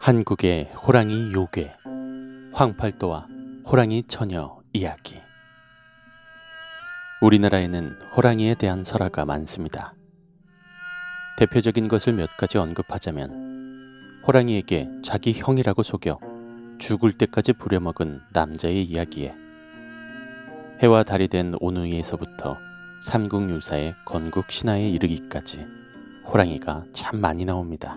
한국의 호랑이 요괴 황팔도와 호랑이 처녀 이야기 우리나라에는 호랑이에 대한 설화가 많습니다. 대표적인 것을 몇 가지 언급하자면 호랑이에게 자기 형이라고 속여 죽을 때까지 부려먹은 남자의 이야기에 해와 달이 된 오누이에서부터 삼국유사의 건국 신화에 이르기까지 호랑이가 참 많이 나옵니다.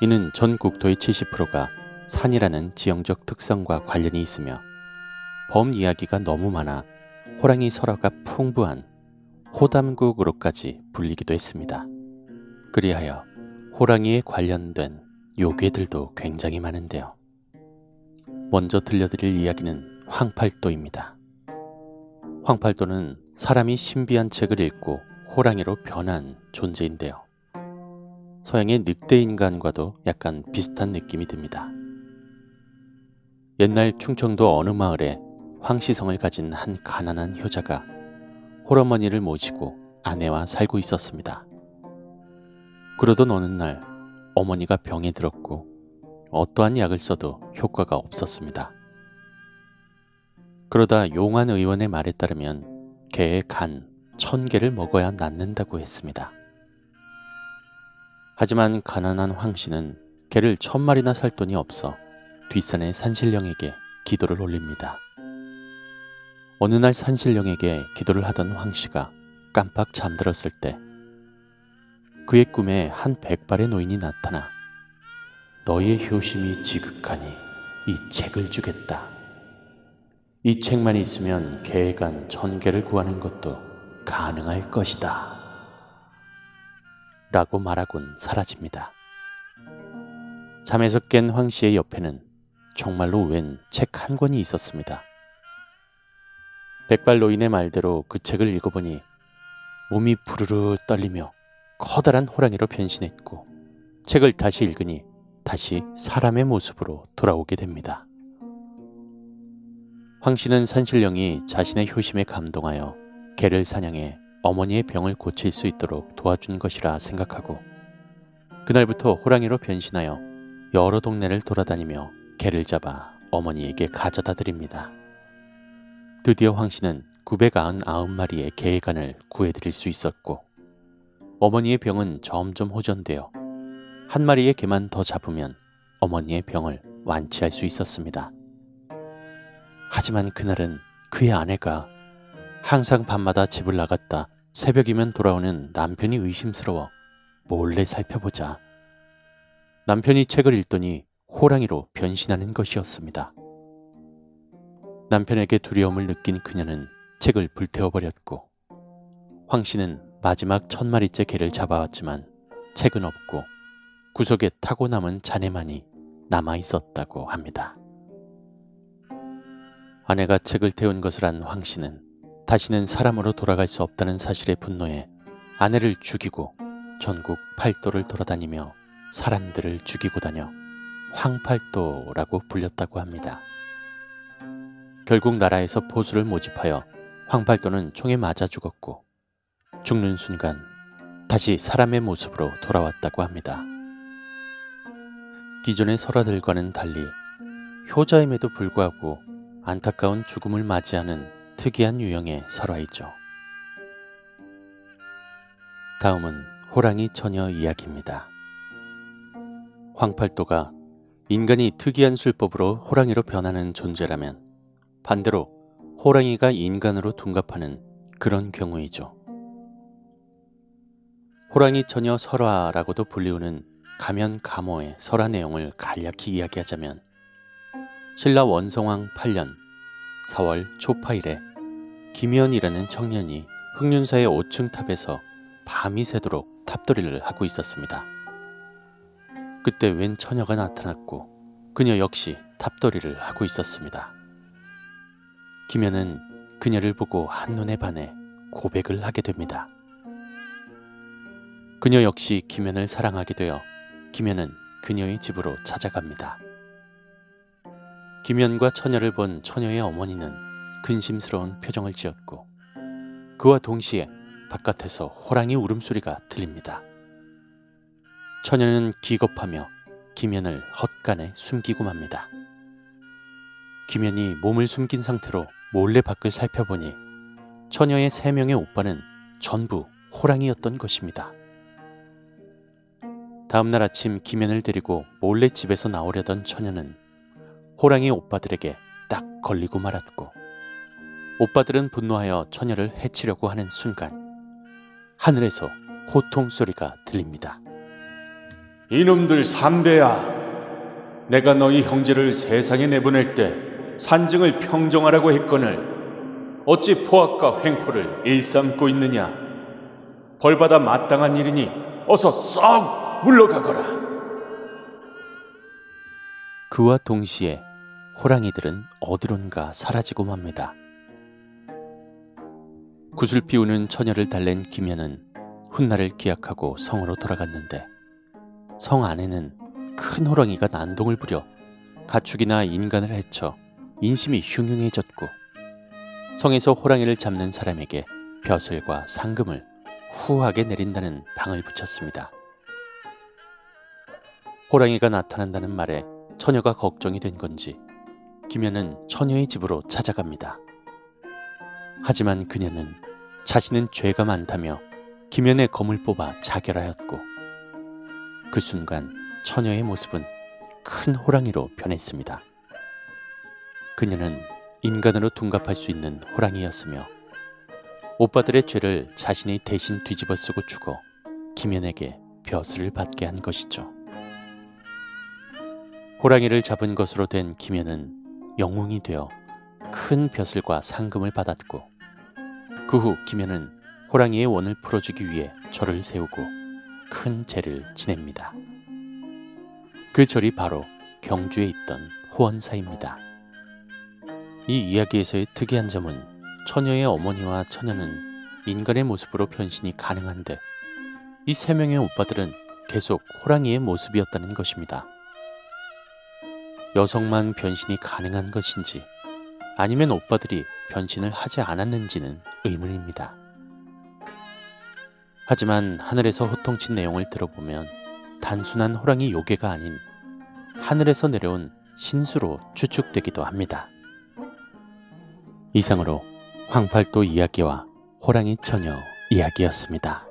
이는 전 국토의 70%가 산이라는 지형적 특성과 관련이 있으며 범 이야기가 너무 많아 호랑이 설화가 풍부한 호담국으로까지 불리기도 했습니다. 그리하여 호랑이에 관련된 요괴들도 굉장히 많은데요. 먼저 들려드릴 이야기는 황팔도입니다. 황팔도는 사람이 신비한 책을 읽고 호랑이로 변한 존재인데요. 서양의 늑대 인간과도 약간 비슷한 느낌이 듭니다. 옛날 충청도 어느 마을에 황시성을 가진 한 가난한 효자가 홀어머니를 모시고 아내와 살고 있었습니다. 그러던 어느 날 어머니가 병에 들었고 어떠한 약을 써도 효과가 없었습니다. 그러다 용한 의원의 말에 따르면 개의 간 천 개를 먹어야 낫는다고 했습니다. 하지만 가난한 황 씨는 개를 천 마리나 살 돈이 없어 뒷산의 산신령에게 기도를 올립니다. 어느 날 산신령에게 기도를 하던 황 씨가 깜빡 잠들었을 때 그의 꿈에 한 백발의 노인이 나타나 너의 효심이 지극하니 이 책을 주겠다. 이 책만 있으면 개간 천 개를 구하는 것도 가능할 것이다. 라고 말하곤 사라집니다. 잠에서 깬 황 씨의 옆에는 정말로 웬 책 한 권이 있었습니다. 백발 노인의 말대로 그 책을 읽어보니 몸이 부르르 떨리며 커다란 호랑이로 변신했고 책을 다시 읽으니 다시 사람의 모습으로 돌아오게 됩니다. 황 씨는 산신령이 자신의 효심에 감동하여 개를 사냥해 어머니의 병을 고칠 수 있도록 도와준 것이라 생각하고 그날부터 호랑이로 변신하여 여러 동네를 돌아다니며 개를 잡아 어머니에게 가져다 드립니다. 드디어 황 씨는 999마리의 개의 간을 구해드릴 수 있었고 어머니의 병은 점점 호전되어 한 마리의 개만 더 잡으면 어머니의 병을 완치할 수 있었습니다. 하지만 그날은 그의 아내가 항상 밤마다 집을 나갔다 새벽이면 돌아오는 남편이 의심스러워 몰래 살펴보자. 남편이 책을 읽더니 호랑이로 변신하는 것이었습니다. 남편에게 두려움을 느낀 그녀는 책을 불태워버렸고 황 씨는 마지막 천 마리째 개를 잡아왔지만 책은 없고 구석에 타고 남은 잔해만이 남아 있었다고 합니다. 아내가 책을 태운 것을 안 황 씨는 다시는 사람으로 돌아갈 수 없다는 사실에 분노해 아내를 죽이고 전국 팔도를 돌아다니며 사람들을 죽이고 다녀 황팔도라고 불렸다고 합니다. 결국 나라에서 보수를 모집하여 황팔도는 총에 맞아 죽었고 죽는 순간 다시 사람의 모습으로 돌아왔다고 합니다. 기존의 설화들과는 달리 효자임에도 불구하고 안타까운 죽음을 맞이하는 특이한 유형의 설화이죠. 다음은 호랑이 처녀 이야기입니다. 황팔도가 인간이 특이한 술법으로 호랑이로 변하는 존재라면 반대로 호랑이가 인간으로 둔갑하는 그런 경우이죠. 호랑이 처녀 설화라고도 불리우는 가면 가모의 설화 내용을 간략히 이야기하자면 신라 원성왕 8년 4월 초파일에 김현이라는 청년이 흑륜사의 5층 탑에서 밤이 새도록 탑돌이를 하고 있었습니다. 그때 웬 처녀가 나타났고 그녀 역시 탑돌이를 하고 있었습니다. 김현은 그녀를 보고 한눈에 반해 고백을 하게 됩니다. 그녀 역시 김현을 사랑하게 되어 김현은 그녀의 집으로 찾아갑니다. 김현과 처녀를 본 처녀의 어머니는 근심스러운 표정을 지었고 그와 동시에 바깥에서 호랑이 울음소리가 들립니다. 처녀는 기겁하며 김연을 헛간에 숨기고 맙니다. 김연이 몸을 숨긴 상태로 몰래 밖을 살펴보니 처녀의 세 명의 오빠는 전부 호랑이였던 것입니다. 다음날 아침 김연을 데리고 몰래 집에서 나오려던 처녀는 호랑이 오빠들에게 딱 걸리고 말았고 오빠들은 분노하여 처녀를 해치려고 하는 순간 하늘에서 호통 소리가 들립니다. 이놈들 삼배야. 내가 너희 형제를 세상에 내보낼 때 산증을 평정하라고 했거늘 어찌 포악과 횡포를 일삼고 있느냐. 벌받아 마땅한 일이니 어서 썩 물러가거라. 그와 동시에 호랑이들은 어디론가 사라지고 맙니다. 구슬 피우는 처녀를 달랜 김연은 훗날을 기약하고 성으로 돌아갔는데 성 안에는 큰 호랑이가 난동을 부려 가축이나 인간을 해쳐 인심이 흉흉해졌고 성에서 호랑이를 잡는 사람에게 벼슬과 상금을 후하게 내린다는 방을 붙였습니다. 호랑이가 나타난다는 말에 처녀가 걱정이 된 건지 김연은 처녀의 집으로 찾아갑니다. 하지만 그녀는 자신은 죄가 많다며 김연의 검을 뽑아 자결하였고 그 순간 처녀의 모습은 큰 호랑이로 변했습니다. 그녀는 인간으로 둔갑할 수 있는 호랑이였으며 오빠들의 죄를 자신이 대신 뒤집어 쓰고 죽어 김연에게 벼슬을 받게 한 것이죠. 호랑이를 잡은 것으로 된 김연은 영웅이 되어 큰 벼슬과 상금을 받았고 그 후 김연은 호랑이의 원을 풀어주기 위해 절을 세우고 큰 제를 지냅니다. 그 절이 바로 경주에 있던 호원사입니다. 이 이야기에서의 특이한 점은 처녀의 어머니와 처녀는 인간의 모습으로 변신이 가능한데 이 세 명의 오빠들은 계속 호랑이의 모습이었다는 것입니다. 여성만 변신이 가능한 것인지 아니면 오빠들이 변신을 하지 않았는지는 의문입니다. 하지만 하늘에서 호통친 내용을 들어보면 단순한 호랑이 요괴가 아닌 하늘에서 내려온 신수로 추측되기도 합니다. 이상으로 황팔도 이야기와 호랑이 처녀 이야기였습니다.